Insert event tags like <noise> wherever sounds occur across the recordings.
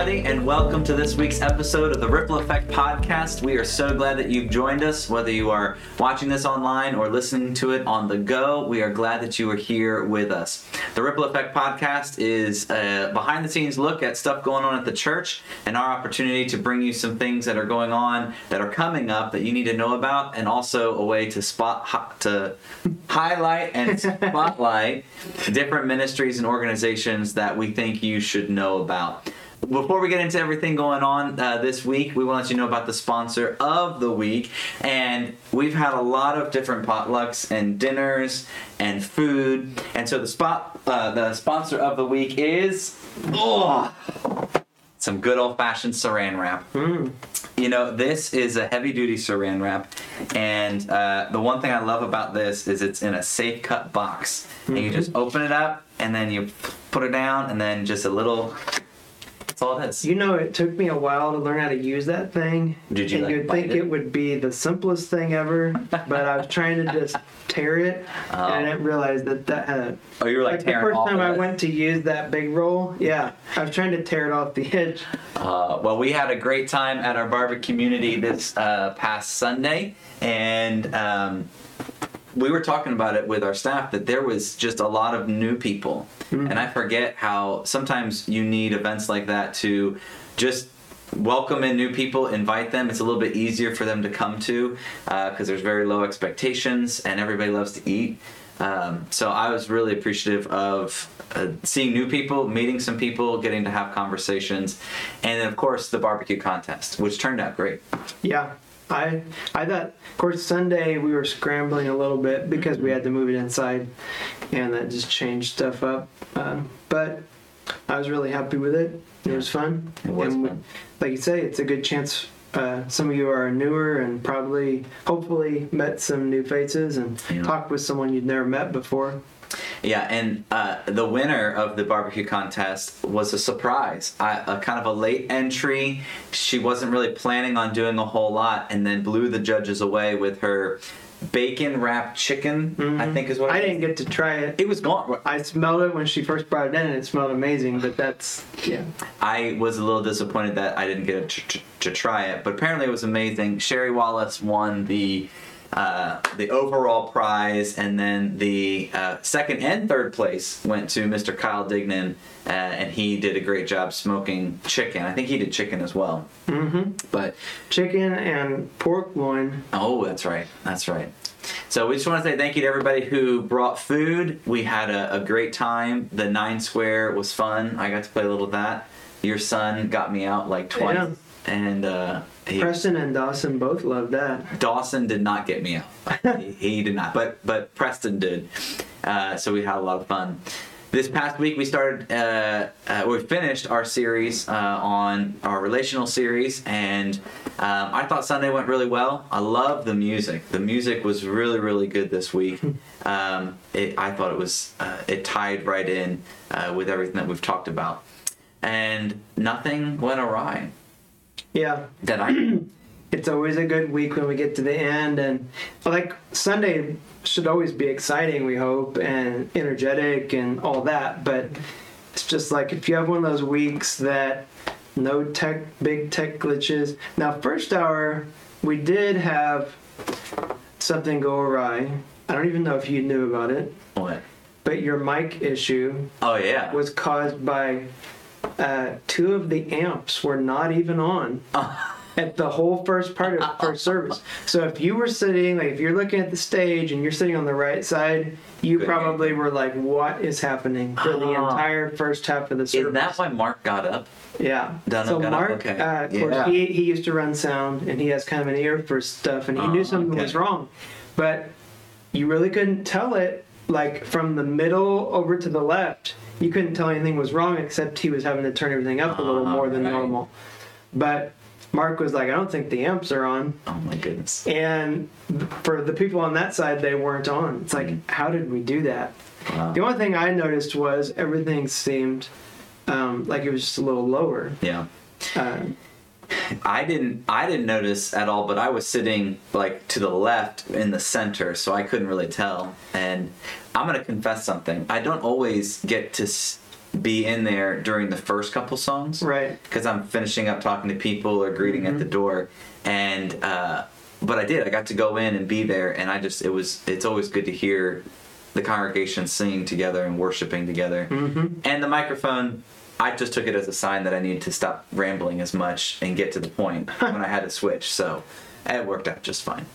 everybody, and welcome to this week's episode of the Ripple Effect Podcast. We are so glad that you've joined us, whether you are watching this online or listening to it on the go. We are glad that you are here with us. The Ripple Effect Podcast is a behind the scenes look at stuff going on at the church and our opportunity to bring you some things that are going on that are coming up that you need to know about, and also a way to spot to highlight and <laughs> spotlight different ministries and organizations that we think you should know about. Before we get into everything going on uh, this week, we want to let you know about the sponsor of the week. And we've had a lot of different potlucks and dinners and food. And so the spot, uh, the sponsor of the week is oh, some good old fashioned saran wrap. You know, this is a heavy duty saran wrap, and uh, the one thing I love about this is it's in a safe cut box, and you just open it up, and then you put it down, and then just a little. That's all it is. You know, it took me a while to learn how to use that thing. Did you, And like, you'd think it? it? would be the simplest thing ever, but I was trying to just tear it, and I didn't realize that that had. Oh, you were like, Like the first off time I went to use that big roll, yeah, I was trying to tear it off the edge. Uh, well, we had a great time at our barbecue community this uh, past Sunday, and um, we were talking about it with our staff that there was just a lot of new people, and I forget how sometimes you need events like that to just welcome in new people invite them. It's a little bit easier for them to come to because there's very low expectations and everybody loves to eat. Um, so I was really appreciative of uh, seeing new people, meeting some people, getting to have conversations, and then of course the barbecue contest, which turned out great. Yeah, I I thought, of course, Sunday we were scrambling a little bit because we had to move it inside, and that just changed stuff up. Uh, but I was really happy with it. It was fun. It was and fun. Like you say, it's a good chance. Uh, some of you are newer and probably, hopefully, met some new faces and Yeah. talked with someone you'd never met before. Yeah, and uh, the winner of the barbecue contest was a surprise. I, a kind of a late entry. She wasn't really planning on doing a whole lot, and then blew the judges away with her bacon wrapped chicken. I think is what it I didn't get to try it. It was gone. I smelled it when she first brought it in, and it smelled amazing. But that's yeah. I was a little disappointed that I didn't get to, to, to try it, but apparently it was amazing. Sherry Wallace won the uh, the overall prize, and then the uh, second and third place went to Mr. Kyle Dignan, uh, and he did a great job smoking chicken. I think he did chicken as well. Mm-hmm. But Chicken and pork loin. Oh, that's right. That's right. So we just want to say thank you to everybody who brought food. We had a, a great time. The nine square was fun. I got to play a little of that. Your son got me out like twice, Yeah. and uh, he, Preston and Dawson both loved that. Dawson did not get me out. he, he did not, but but Preston did. Uh, so we had a lot of fun. This past week we started, uh, uh, we finished our series uh, on our relational series, and um, I thought Sunday went really well. I love the music. The music was really really good this week. <laughs> Um, it, I thought it was uh, it tied right in uh, with everything that we've talked about, and nothing went awry. Yeah, That I <clears throat> it's always a good week when we get to the end and like sunday should always be exciting we hope and energetic and all that but it's just like if you have one of those weeks that no tech big tech glitches now first hour we did have something go awry i don't even know if you knew about it what? but your mic issue Oh yeah. was caused by uh, two of the amps were not even on <laughs> at the whole first part of <laughs> first service. So if you were sitting, like if you're looking at the stage and you're sitting on the right side, you Good. probably were like, "What is happening?" for the Ah. entire first half of the service. Is that why Mark got up? Yeah. Done so up, got Mark, okay. uh, of Yeah. course, he, he used to run sound, and he has kind of an ear for stuff, and he Oh, knew something okay. was wrong, but you really couldn't tell it. Like from the middle over to the left, you couldn't tell anything was wrong except he was having to turn everything up a little Ah, more than right. normal. But Mark was like, "I don't think the amps are on," Oh my goodness. and for the people on that side, they weren't on. It's like, how did we do that? Wow. The only thing I noticed was everything seemed um, like it was just a little lower. Yeah. Uh, <laughs> I didn't I didn't notice at all, but I was sitting like to the left in the center, so I couldn't really tell. And I'm gonna confess something. I don't always get to be in there during the first couple songs, Right. Because I'm finishing up talking to people or greeting at the door, and uh, but I did. I got to go in and be there, and I just it was. It's always good to hear the congregation singing together and worshiping together, Mm-hmm. and the microphone. I just took it as a sign that I needed to stop rambling as much and get to the point <laughs> when I had to switch. So it worked out just fine.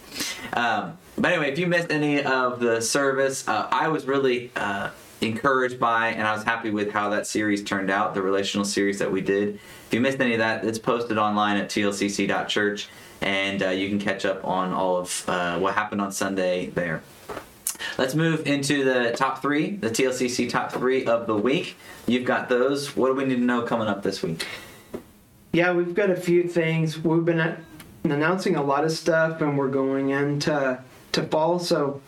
Um, but anyway, if you missed any of the service, uh, I was really uh, encouraged by and I was happy with how that series turned out, the relational series that we did. If you missed any of that, it's posted online at tlcc.church and uh, you can catch up on all of uh, what happened on Sunday there. Let's move into the top three, the TLCC top three of the week. You've got those. What do we need to know coming up this week? Yeah, we've got a few things. We've been at, announcing a lot of stuff, and we're going into to fall, so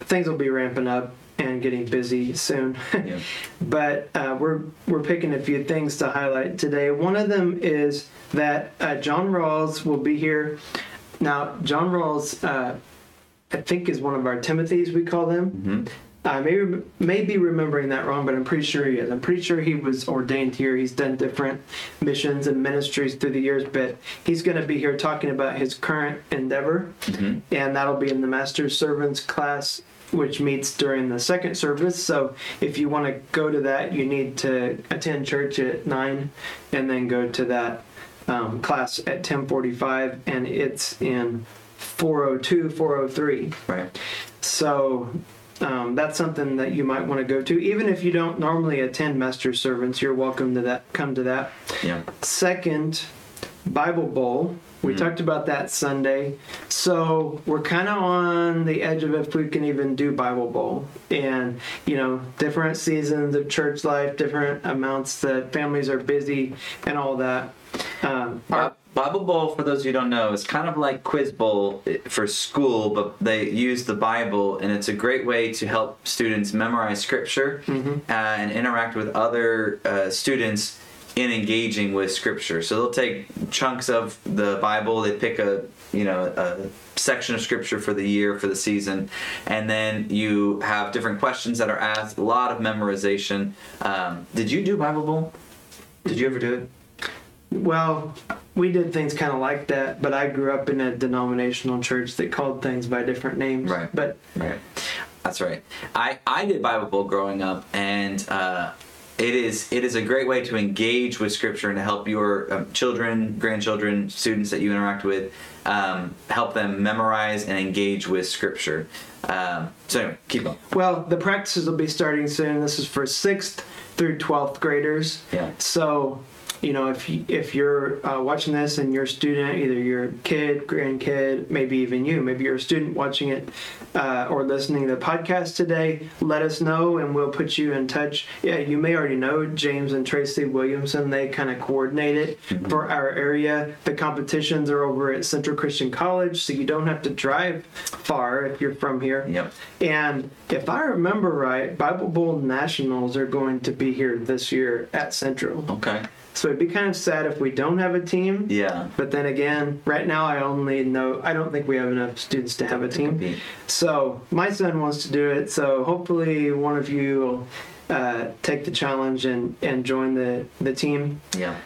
things will be ramping up and getting busy soon. Yeah. <laughs> but uh, we're we're picking a few things to highlight today. One of them is that uh, John Rawls will be here. Now, John Rawls, uh, I think, is one of our Timothys. We call them. Mhm. I may, may be remembering that wrong, but I'm pretty sure he is. I'm pretty sure he was ordained here. He's done different missions and ministries through the years, but he's going to be here talking about his current endeavor, Mhm. and that'll be in the Master's Servants class, which meets during the second service. So if you want to go to that, you need to attend church at 9 and then go to that um, class at 1045, and it's in 402, 403. Right. So um, that's something that you might want to go to. Even if you don't normally attend Master Servants, you're welcome to that. Come to that. Yeah. Second, Bible Bowl. We Mhm. talked about that Sunday. So we're kind of on the edge of if we can even do Bible Bowl. And, you know, different seasons of church life, different amounts that families are busy, and all that. Um, Bi- Bible Bowl, for those of you who don't know, is kind of like Quiz Bowl eh, for school, but they use the Bible, and it's a great way to help students memorize Scripture Mhm. uh, and interact with other uh, students in engaging with Scripture. So they'll take chunks of the Bible, they pick a you know a section of Scripture for the year for the season, and then you have different questions that are asked. A lot of memorization. Um, did you do Bible Bowl? Did you ever do it? Well, we did things kind of like that, but I grew up in a denominational church that called things by different names. Right. But Right. That's right. I, I did Bible Bowl growing up, and uh, it is it is a great way to engage with Scripture and to help your um, children, grandchildren, students that you interact with, um, help them memorize and engage with Scripture. Um, so anyway, keep going. well, the practices will be starting soon. This is for sixth through twelfth graders. Yeah. So, you know, if you, if you're uh, watching this and you're a student, either you're kid, grandkid, maybe even you, maybe you're a student watching it uh, or listening to the podcast today, let us know and we'll put you in touch. Yeah, you may already know James and Tracy Williamson. They kind of coordinate it for our area. The competitions are over at Central Christian College, so you don't have to drive far if you're from here. Yep. And if I remember right, Bible Bowl Nationals are going to be here this year at Central. Okay. So it'd be kind of sad if we don't have a team. Yeah. But then again, right now I only know I don't think we have enough students to have a team. So my son wants to do it. So hopefully one of you will uh, take the challenge and, and join the, the team. Yeah.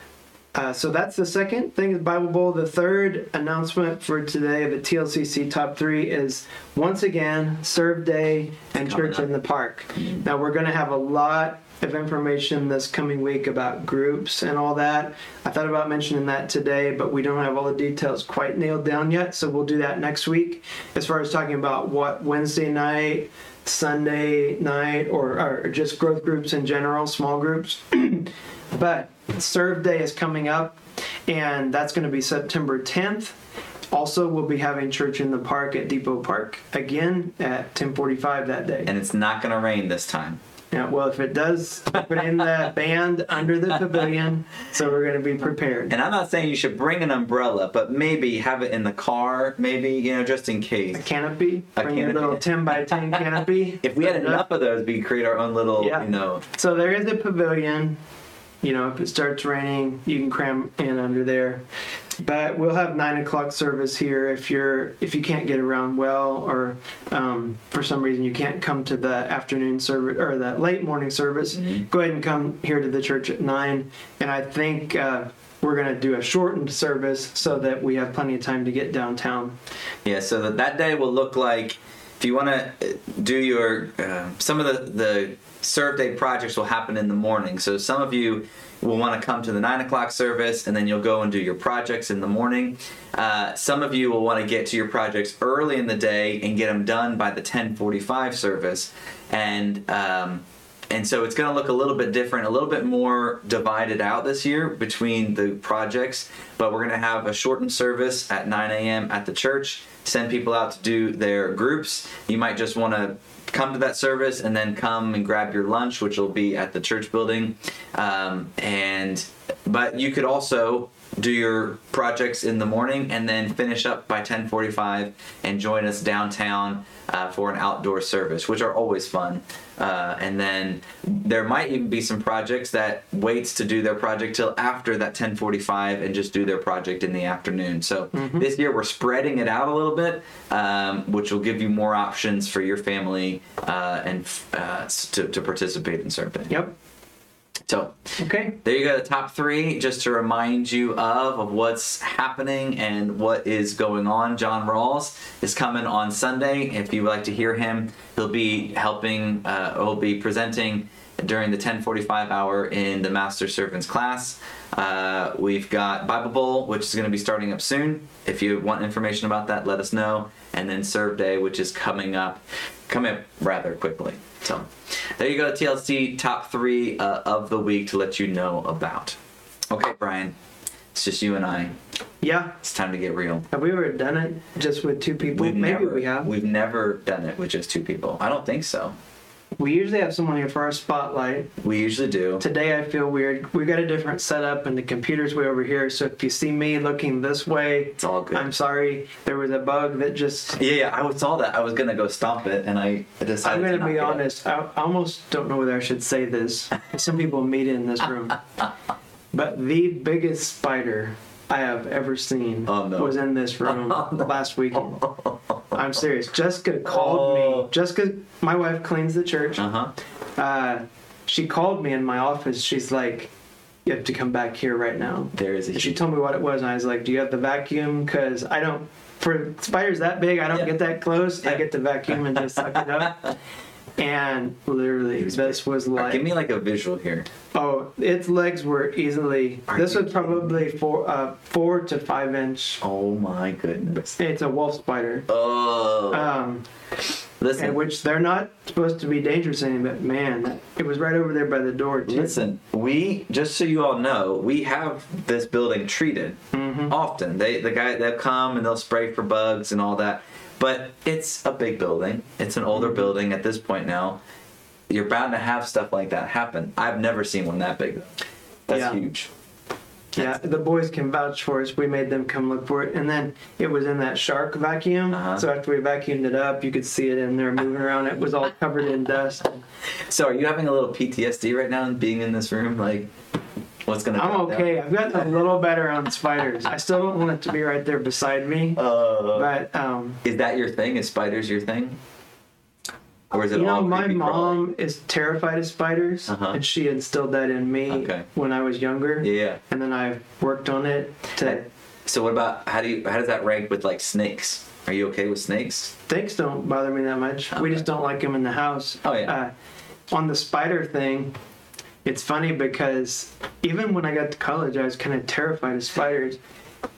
Uh, so that's the second thing is Bible Bowl. The third announcement for today of the TLCC top three is once again Serve Day and Coming Church up. in the Park. Now we're going to have a lot of information this coming week about groups and all that. I thought about mentioning that today, but we don't have all the details quite nailed down yet. So we'll do that next week. As far as talking about what Wednesday night, Sunday night, or, or just growth groups in general, small groups. <clears throat> But Serve Day is coming up, and that's going to be September 10th. Also, we'll be having church in the park at Depot Park again at 10:45 that day. And it's not going to rain this time. Yeah, well, if it does, put in the <laughs> band under the pavilion, so we're going to be prepared. And I'm not saying you should bring an umbrella, but maybe have it in the car, maybe, you know, just in case. A canopy, A bring your canopy. little 10 by 10 canopy. <laughs> If we had enough of those, we could create our own little, Yeah. you know, So there is a pavilion. You know, if it starts raining, you can cram in under there. But we'll have nine o'clock service here if you're if you can't get around well or um, for some reason you can't come to the afternoon service or the late morning service. Go ahead and come here to the church at nine. And I think uh, we're gonna do a shortened service so that we have plenty of time to get downtown. Yeah, so that, that day will look like if you want to do your uh, some of the the serve day projects will happen in the morning. So some of you will want to come to the nine o'clock service, and then you'll go and do your projects in the morning. Uh, some of you will want to get to your projects early in the day and get them done by the ten forty five service, and um, and so it's going to look a little bit different, a little bit more divided out this year between the projects. But we're going to have a shortened service at 9 a.m. at the church, send people out to do their groups. You might just want to come to that service and then come and grab your lunch, which will be at the church building. Um, and but you could also do your projects in the morning and then finish up by 10:45 and join us downtown uh, for an outdoor service, which are always fun. Uh, and then there might even be some projects that waits to do their project till after that 10:45 and just do their project in the afternoon. So this year we're spreading it out a little bit, um, which will give you more options for your family uh, and uh, to, to participate in serving. Yep. So Okay. there you go, the top three, just to remind you of of what's happening and what is going on. John Rawls is coming on Sunday. If you would like to hear him, he'll be helping. Uh, he'll be presenting during the 10:45 hour in the Master Servants class. Uh, we've got Bible Bowl, which is going to be starting up soon. If you want information about that, let us know. And then Serve Day, which is coming up, coming up rather quickly. So there you go, TLC top three uh, of the week to let you know about. Okay, Brian, it's just you and I. Yeah. It's time to get real. Have we ever done it just with two people? Maybe never, we have. We've never done it with just two people. I don't think so. We usually have someone here for our spotlight. We usually do. Today I feel weird. We got a different setup and the computer's way over here. So if you see me looking this way, It's all good. I'm sorry. There was a bug that just. yeah, yeah. I saw that. I was gonna go stomp it, and I decided. I'm to going to not be get it. honest. I I almost don't know whether I should say this. Some people meet in this room. <laughs> But the biggest spider I have ever seen Oh, no. was in this room <laughs> Oh, last weekend. <laughs> I'm serious. Jessica called Oh. me. Jessica, my wife cleans the church. Uh huh. uh, she called me in my office. She's like, "You have to come back here right now." There is a. She told me what it was, and I was like, "Do you have the vacuum? Because I don't. For spiders that big, I don't Yeah. get that close. I get the vacuum and just suck it up." <laughs> And literally, this was like, Give me like a visual here. oh, its legs were easily. Are this was probably four, uh, four to five inch. Oh my goodness. It's a wolf spider. Oh. Um, listen. and which they're not supposed to be dangerous any, but man, it was right over there by the door too. Listen, we just so you all know, we have this building treated Mm-hmm. often. They the guy they'll come and they'll spray for bugs and all that. But it's a big building. It's an older Mm-hmm. building at this point now. You're bound to have stuff like that happen. I've never seen one that big. That's Yeah. huge. Yeah, the boys can vouch for us. We made them come look for it, and then it was in that shark vacuum. Uh-huh. So after we vacuumed it up, you could see it in there moving around. It was all covered in dust. <laughs> So are you having a little PTSD right now and being in this room? Like, what's gonna? I'm go down? okay. I've gotten a little better on spiders. I still don't want it to be right there beside me, Uh, but um, is that your thing? Is spiders your thing? Or is it you know, my mom is terrified of spiders, Uh-huh. and she instilled that in me Okay. when I was younger. Yeah. And then I've worked on it to. So what about how do you how does that rank with like snakes? Are you okay with snakes? Snakes don't bother me that much. We just don't like them in the house. Oh, yeah. Uh, on the spider thing, it's funny because even when I got to college, I was kind of terrified of spiders.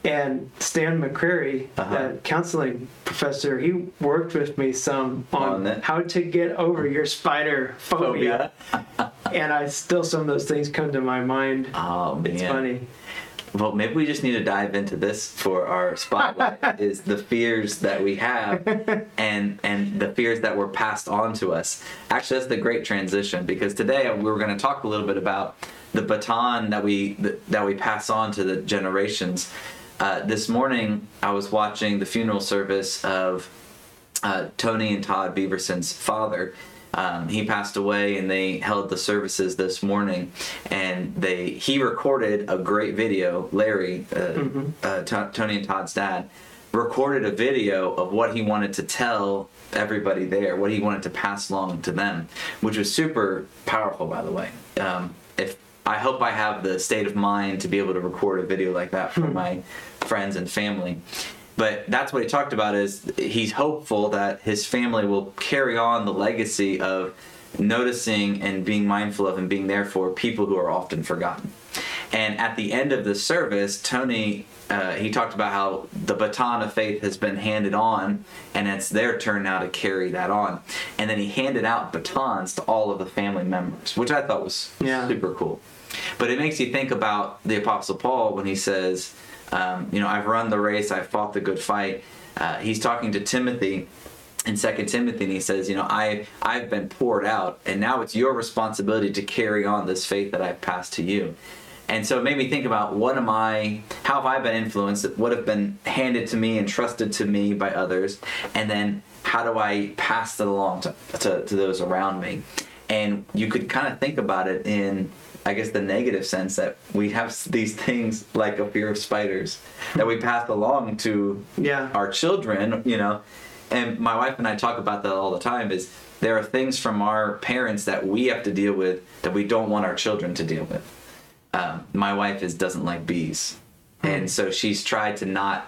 And Stan McCrary, Uh-huh. the counseling professor, he worked with me some on, On how to get over your spider phobia. and I still some of those things come to my mind. Oh man. It's funny. Well, maybe we just need to dive into this for our spotlight. <laughs> is the fears that we have, <laughs> and and the fears that were passed on to us. Actually, that's the great transition because today we were going to talk a little bit about the baton that we that we pass on to the generations. Uh, this morning, I was watching the funeral service of uh, Tony and Todd Beaverson's father, Um, he passed away, and they held the services this morning, and they he recorded a great video. Larry, uh, uh, T- Tony and Todd's dad, recorded a video of what he wanted to tell everybody there, what he wanted to pass along to them, which was super powerful, by the way. Um, if I hope I have the state of mind to be able to record a video like that for my friends and family. But that's what he talked about is he's hopeful that his family will carry on the legacy of noticing and being mindful of and being there for people who are often forgotten. And at the end of the service, Tony uh, he talked about how the baton of faith has been handed on, and it's their turn now to carry that on. And then he handed out batons to all of the family members, which I thought was Yeah. super cool. But it makes you think about the Apostle Paul when he says, um, "You know, I've run the race, I've fought the good fight." Uh, he's talking to Timothy in Second Timothy, and he says, "You know, I I've been poured out, and now it's your responsibility to carry on this faith that I've passed to you." And so it made me think about what am I, how have I been influenced, what have been handed to me and trusted to me by others, and then how do I pass it along to, to, to those around me? And you could kind of think about it in, I guess, the negative sense that we have these things like a fear of spiders that we pass along to Yeah. our children, you know. And my wife and I talk about that all the time is there are things from our parents that we have to deal with that we don't want our children to deal with. Um, my wife is doesn't like bees, and so she's tried to not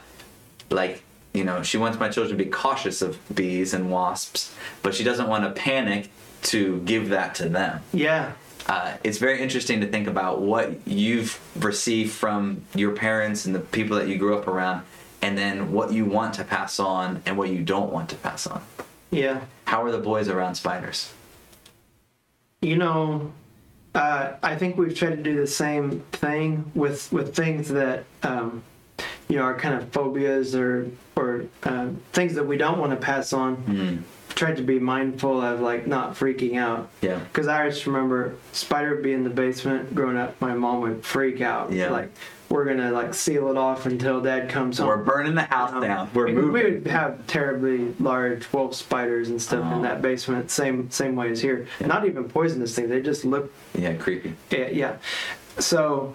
like you know she wants my children to be cautious of bees and wasps, but she doesn't want to panic to give that to them Yeah. Uh, it's very interesting to think about what you've received from your parents and the people that you grew up around, and then what you want to pass on and what you don't want to pass on. Yeah. How are the boys around spiders? You know, uh, I think we've tried to do the same thing with with things that um, you know are kind of phobias or or um, things that we don't want to pass on. Mm. Tried to be mindful of like not freaking out. Yeah. Because I just remember spider would be in the basement growing up. My mom would freak out. Yeah. Like we're gonna like seal it off until dad comes home. We're burning the house Um, down. We're we, moving. we would have terribly large wolf spiders and stuff Oh. in that basement. Same same way as here. Yeah. Not even poisonous things. They just look Yeah, creepy. yeah. yeah. So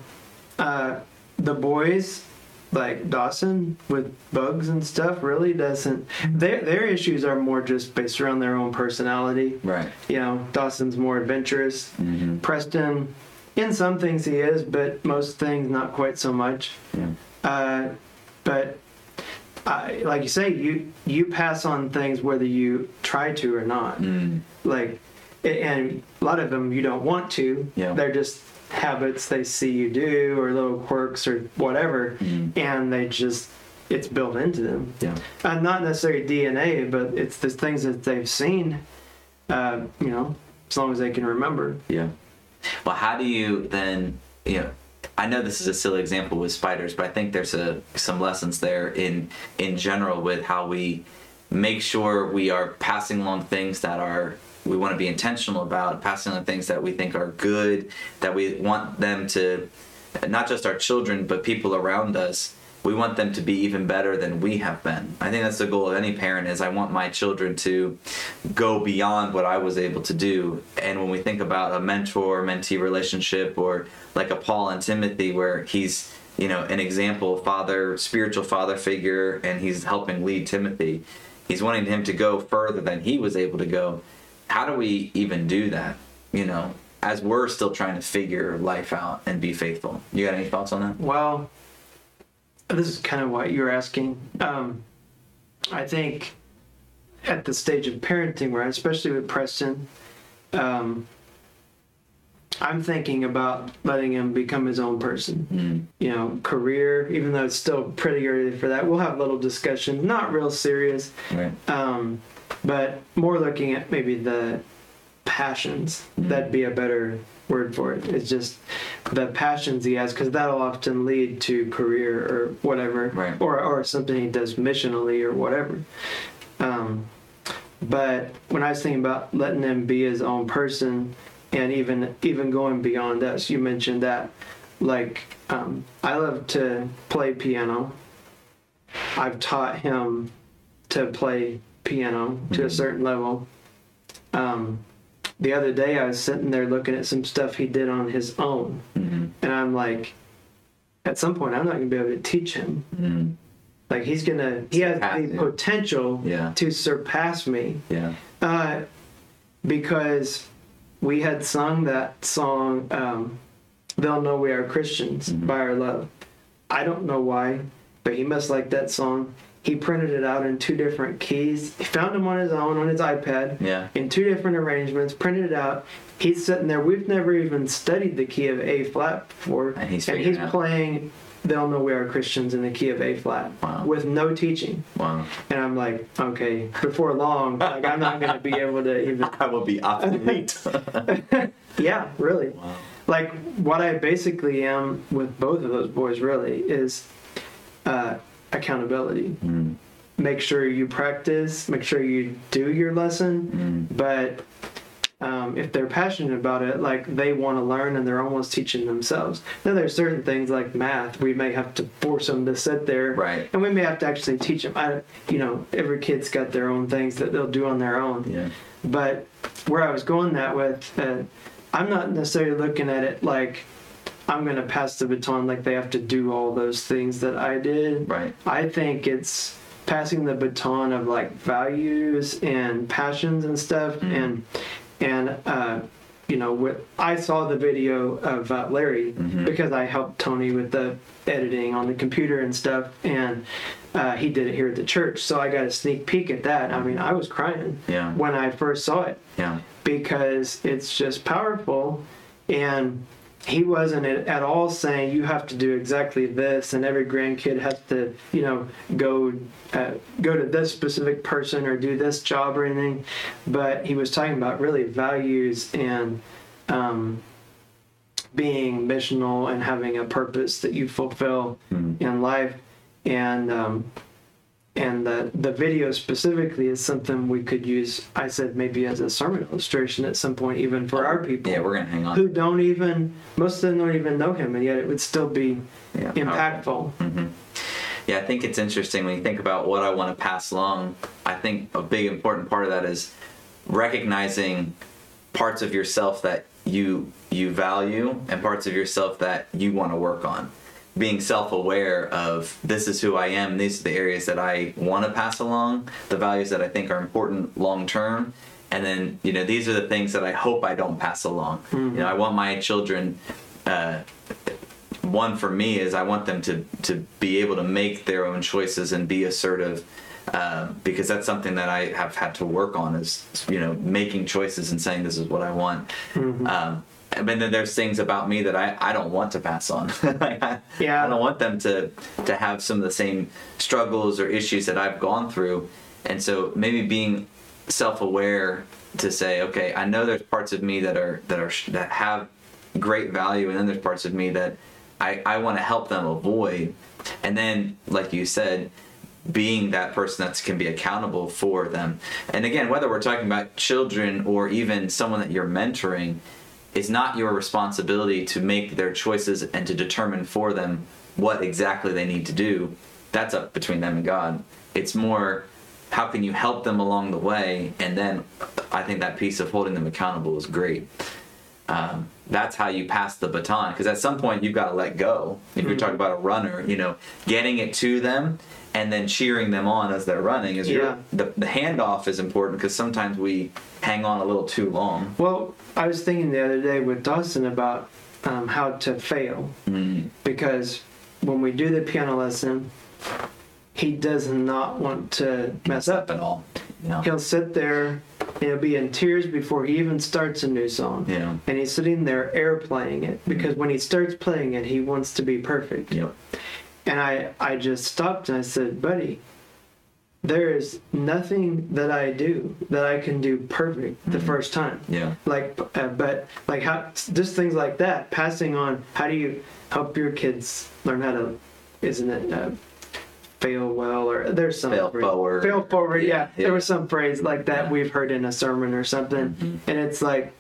uh, the boys like Dawson with bugs and stuff really doesn't. Their their issues are more just based around their own personality. Right. You know, Dawson's more adventurous. hmm Preston, in some things he is, but most things not quite so much. Yeah. Uh, but I, like you say, you you pass on things whether you try to or not. Mm. Like, and a lot of them you don't want to. Yeah. They're just habits they see you do or little quirks or whatever, Mhm. and they just it's built into them. Yeah. Uh, not necessarily DNA, but it's the things that they've seen. Uh, you know, as long as they can remember. Yeah. Well, how do you then, you know, I know this is a silly example with spiders, but I think there's a some lessons there in in general with how we make sure we are passing along things that are we want to be intentional about, passing on things that we think are good, that we want them to not just our children but people around us. We want them to be even better than we have been. I think that's the goal of any parent is i want my children to go beyond what i was able to do. And when we think about a mentor mentee relationship or like a paul and timothy where he's you know an example father spiritual father figure and he's helping lead timothy he's wanting him to go further than he was able to go how do we even do that you know as we're still trying to figure life out and be faithful you got any thoughts on that Well, this is kind of what you're asking. Um, I think at the stage of parenting, right, especially with Preston, um, I'm thinking about letting him become his own person. mm. You know, career, even though it's still pretty early for that. We'll have little discussion, not real serious, right um, but more looking at maybe the passions. Mm. That'd be a better word for it. It's just the passions he has, because that'll often lead to career or whatever, Right. or or something he does missionally or whatever. Um, but when I was thinking about letting him be his own person, and even even going beyond us, you mentioned that. Like, um, I love to play piano. I've taught him to play piano to a Mhm. certain level. Um, the other day I was sitting there looking at some stuff he did on his own, Mm-hmm. and I'm like, at some point I'm not gonna be able to teach him. Mm-hmm. Like he's gonna, he has the potential Yeah. to surpass me. Yeah. Uh, because we had sung that song, um, They'll Know We Are Christians Mm-hmm. by Our Love. I don't know why, but he must like that song. He printed it out in two different keys. He found them on his own on his iPad Yeah. in two different arrangements, printed it out. He's sitting there. We've never even studied the key of A flat before. And he's and he's playing They'll Know We Are Christians in the key of A flat Wow. with no teaching. Wow. And I'm like, okay, before long, <laughs> like I'm not going to be able to even. <laughs> I will be obsolete. <laughs> Yeah, really. wow. Like what I basically am with both of those boys really is uh, accountability. Mm. Make sure you practice. Make sure you do your lesson. Mm. But um, if they're passionate about it, like they want to learn and they're almost teaching themselves. Then there's certain things like math we may have to force them to sit there, Right. And we may have to actually teach them. I, you know, every kid's got their own things that they'll do on their own. Yeah. But where I was going that with, uh, I'm not necessarily looking at it like I'm going to pass the baton like they have to do all those things that I did. Right. I think it's passing the baton of like values and passions and stuff Mm. and and uh, you know with I saw the video of uh, Larry Mhm. because I helped Tony with the editing on the computer and stuff and uh, he did it here at the church so I got a sneak peek at that I mean I was crying Yeah. when I first saw it Yeah. because it's just powerful and he wasn't at all saying you have to do exactly this and every grandkid has to you know go uh, go to this specific person or do this job or anything but he was talking about really values and um, being missional and having a purpose that you fulfill Mm. in life and um, and the the video specifically is something we could use i said maybe as a sermon illustration at some point even for our people Yeah, we're gonna hang on. who don't even most of them don't even know him and yet it would still be Yeah. impactful hmm Yeah, I think it's interesting when you think about what I want to pass along. I think a big important part of that is recognizing parts of yourself that you you value and parts of yourself that you want to work on. Being self-aware of this is who I am. These are the areas that I want to pass along. The values that I think are important long term. And then you know these are the things that I hope I don't pass along. You know I want my children. Uh, one for me is I want them to to be able to make their own choices and be assertive uh, because that's something that I have had to work on is you know making choices and saying this is what I want. Um, and then there's things about me that I, I don't want to pass on. <laughs> Like, I, Yeah. I don't want them to to have some of the same struggles or issues that I've gone through, and so maybe being self-aware to say, okay, I know there's parts of me that are that are that have great value, and then there's parts of me that I, I want to help them avoid. And then, like you said, being that person that can be accountable for them. And again, whether we're talking about children or even someone that you're mentoring, it's not your responsibility to make their choices and to determine for them what exactly they need to do. That's up between them and God. It's more how can you help them along the way and then i think that piece of holding them accountable is great um, that's how you pass the baton because at some point you've got to let go if you're talking about a runner you know getting it to them and then cheering them on as they're running is Yeah. the, the handoff is important because sometimes we hang on a little too long. Well i was thinking the other day with dawson about um, how to fail. Mm. because when we do the piano lesson he does not want to mess up at all. He'll sit there and he'll be in tears before he even starts a new song. Yeah. And he's sitting there air playing it because when he starts playing it he wants to be perfect. Yep and i i just stopped and i said buddy there is nothing that i do that i can do perfect the first time yeah like uh, but like how just things like that passing on how do you help your kids learn how to isn't it uh, fail well or there's some Fail phrase- forward. fail forward yeah, Yeah, yeah. there was some phrase like that Yeah. we've heard in a sermon or something Mhm. and it's like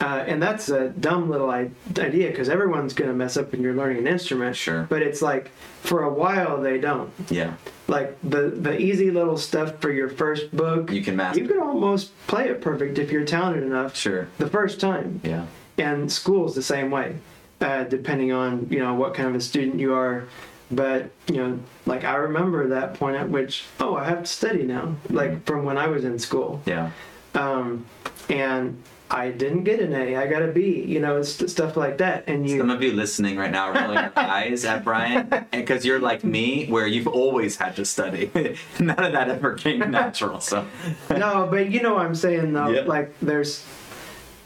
uh, and that's a dumb little I- idea because everyone's going to mess up when you're learning an instrument Sure. but it's like for a while they don't yeah like the the easy little stuff for your first book. You can master. You can almost play it perfect if you're talented enough. Sure. The first time. Yeah. And school's the same way, uh, depending on you know what kind of a student you are. But you know, like I remember that point at which oh I have to study now, like from when I was in school, Yeah. um, and I didn't get an A, I got a B. You know, it's stuff like that. And you Some of you listening right now rolling your <laughs> eyes at Brian because you're like me, where you've always had to study. <laughs> None of that ever came natural. So no, but you know what I'm saying though. Yeah. Like there's,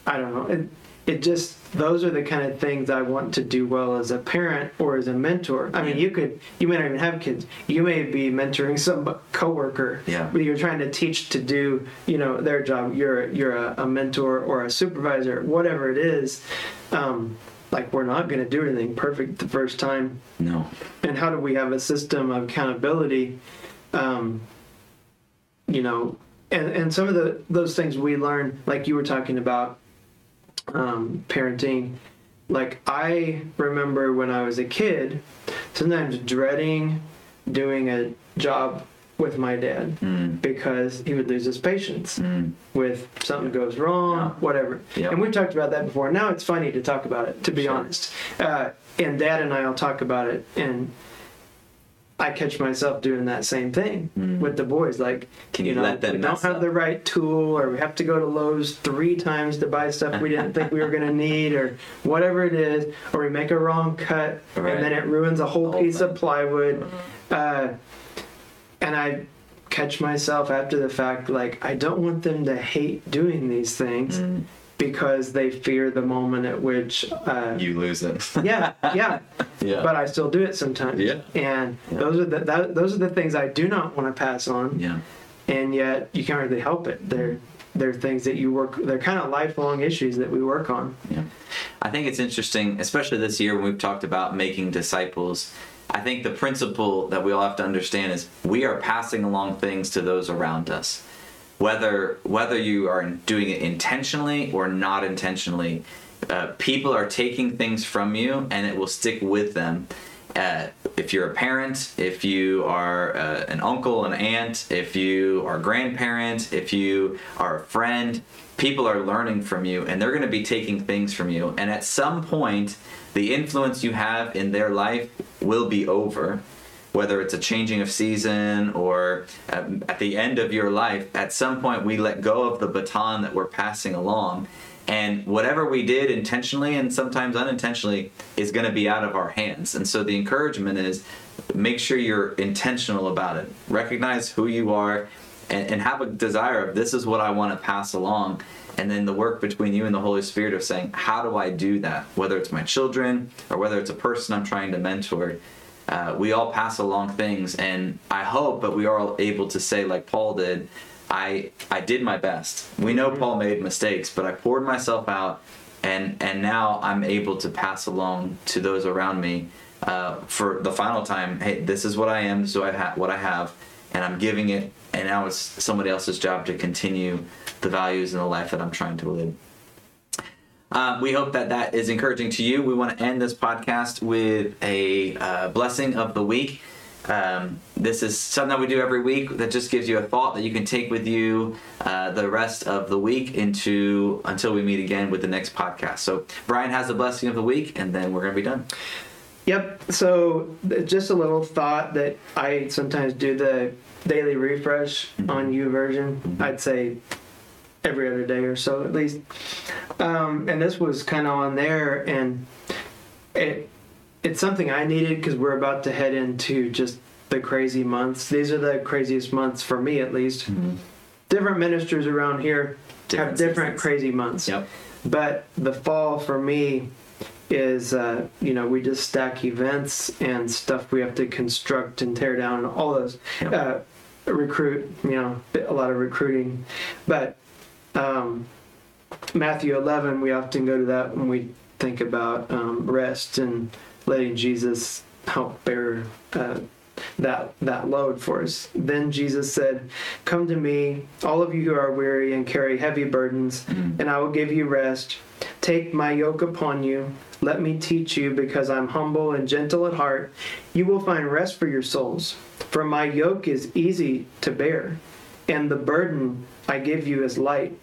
I don't know. It, it just those are the kind of things I want to do well as a parent or as a mentor. I mean, you could you may not even have kids. You may be mentoring some coworker. Yeah. But you're trying to teach to do you know their job. You're you're a, a mentor or a supervisor, whatever it is. Um, like we're not going to do anything perfect the first time no. and how do we have a system of accountability um, you know and, and some of the those things we learn like you were talking about um, parenting like i remember when i was a kid sometimes dreading doing a job with my dad Mm. because he would lose his patience Mm. with something goes wrong, Yeah. whatever. And we've talked about that before. Now it's funny to talk about it, to be Sure. honest. Uh, and Dad and I will talk about it, and I catch myself doing that same thing Mm. with the boys. Like, Can you know, let them we don't have up? the right tool, or we have to go to Lowe's three times to buy stuff we didn't think we were going to need, or whatever it is, or we make a wrong cut, Right. and then it ruins a whole whole piece thing. of plywood. Uh, and I catch myself after the fact like I don't want them to hate doing these things Mm. Because they fear the moment at which uh, You lose it. yeah yeah <laughs> yeah. but I still do it sometimes Yeah. and Yeah. those are the that, those are the things I do not want to pass on yeah. and yet you can't really help it they're they're things that you work they're kind of lifelong issues that we work on Yeah. I think it's interesting, especially this year when we've talked about making disciples. I think the principle that we all have to understand is we are passing along things to those around us. Whether whether you are doing it intentionally or not intentionally, uh, people are taking things from you and it will stick with them. Uh, if you're a parent, if you are uh, an uncle, an aunt, if you are a grandparent, if you are a friend, people are learning from you and they're going to be taking things from you. And at some point, the influence you have in their life will be over. Whether it's a changing of season or um, at the end of your life, at some point we let go of the baton that we're passing along. And whatever we did intentionally and sometimes unintentionally is going to be out of our hands. And so the encouragement is make sure you're intentional about it. Recognize who you are and, and have a desire of this is what I want to pass along. And then the work between you and the Holy Spirit of saying, how do I do that? Whether it's my children or whether it's a person I'm trying to mentor. Uh, we all pass along things, and I hope that we are all able to say, like Paul did, I I did my best. We know Paul made mistakes, but I poured myself out, and and now I'm able to pass along to those around me uh, for the final time. Hey, this is what I am. So I, have what I have, and I'm giving it. And now it's somebody else's job to continue the values and the life that I'm trying to live. Uh, we hope that that is encouraging to you. We want to end this podcast with a uh, blessing of the week. Um, this is something that we do every week that just gives you a thought that you can take with you uh, the rest of the week into until we meet again with the next podcast. So Brian has the blessing of the week, and then we're gonna be done. Yep. So just a little thought that I sometimes do the daily refresh on YouVersion. I'd say every other day or so at least. Um, and this was kind of on there, and it it's something I needed because we're about to head into just the crazy months. These are the craziest months for me, at least. Different ministers around here Different have different seasons. crazy months. Yep. But the fall for me is, uh, you know, we just stack events and stuff we have to construct and tear down all those. Yep. Uh, recruit, you know, a lot of recruiting. But um, Matthew 11, we often go to that when we think about um, rest and letting Jesus help bear uh, that that load for us. Then Jesus said, "Come to me, all of you who are weary and carry heavy burdens, and I will give you rest. Take my yoke upon you. Let me teach you, because I'm humble and gentle at heart. You will find rest for your souls. For my yoke is easy to bear, and the burden I give you is light."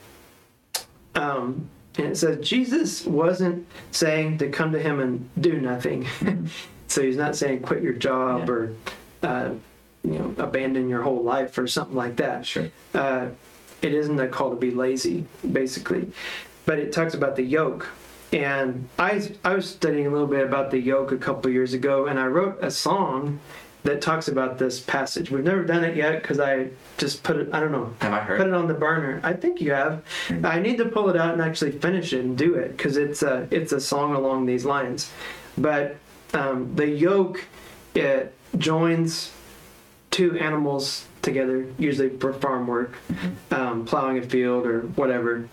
Um, and it says Jesus wasn't saying to come to him and do nothing. <laughs> so he's not saying quit your job Yeah. or uh, you know abandon your whole life or something like that. Sure. Uh, it isn't a call to be lazy, basically, but it talks about the yoke. And I I was studying a little bit about the yoke a couple years ago, and I wrote a song that talks about this passage. We've never done it yet because I just put it. I don't know Have I put it on the burner. I think you have. I need to pull it out and actually finish it and do it because it's a it's a song along these lines. But um, the yoke it joins two animals together, usually for farm work, um, plowing a field or whatever.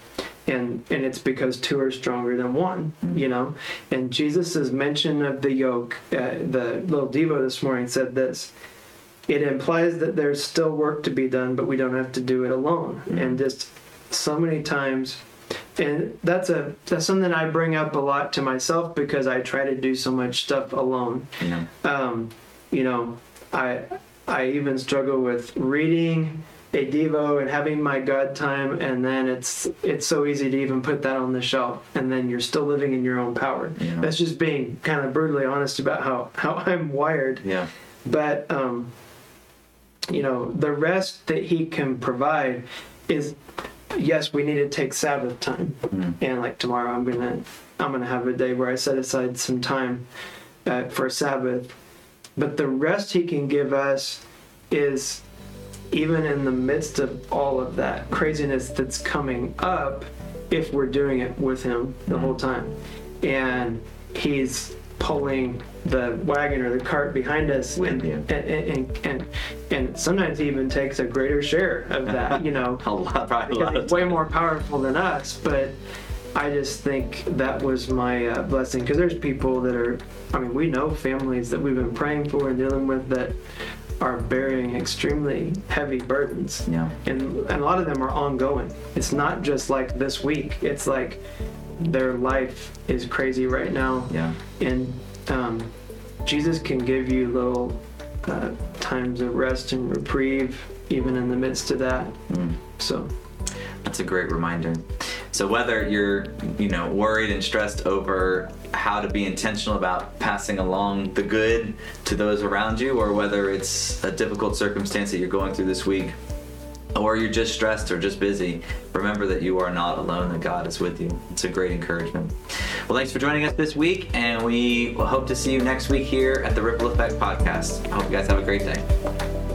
And, and it's because two are stronger than one, you know. And Jesus' mention of the yoke, uh, the little devo this morning said this it implies that there's still work to be done, but we don't have to do it alone. And just so many times, and that's a that's something I bring up a lot to myself because I try to do so much stuff alone. Yeah. Um, you know, I I even struggle with reading a devo and having my God time, and then it's it's so easy to even put that on the shelf, and then you're still living in your own power. Yeah. That's just being kind of brutally honest about how how <laughs> I'm wired Yeah. but um, you know the rest that he can provide is yes we need to take sabbath time Mm. and like tomorrow i'm gonna i'm gonna have a day where i set aside some time uh, for sabbath but the rest he can give us is even in the midst of all of that craziness that's coming up if we're doing it with him the whole time. And he's pulling the wagon or the cart behind us and, and, and, and, and sometimes he even takes a greater share of <laughs> that you know? A lot, probably a lot. of way more powerful than us but i just think that was my uh, blessing. Because there's people that are i mean we know families that we've been praying for and dealing with that are bearing extremely heavy burdens Yeah. and, and a lot of them are ongoing it's not just like this week it's like their life is crazy right now Yeah. and um, Jesus can give you little uh, times of rest and reprieve, even in the midst of that. Mm. So, That's a great reminder. So whether you're, you know, worried and stressed over how to be intentional about passing along the good to those around you, or whether it's a difficult circumstance that you're going through this week, or you're just stressed or just busy, remember that you are not alone, that God is with you. It's a great encouragement. Well, thanks for joining us this week, and we hope to see you next week here at the Ripple Effect Podcast. I hope you guys have a great day.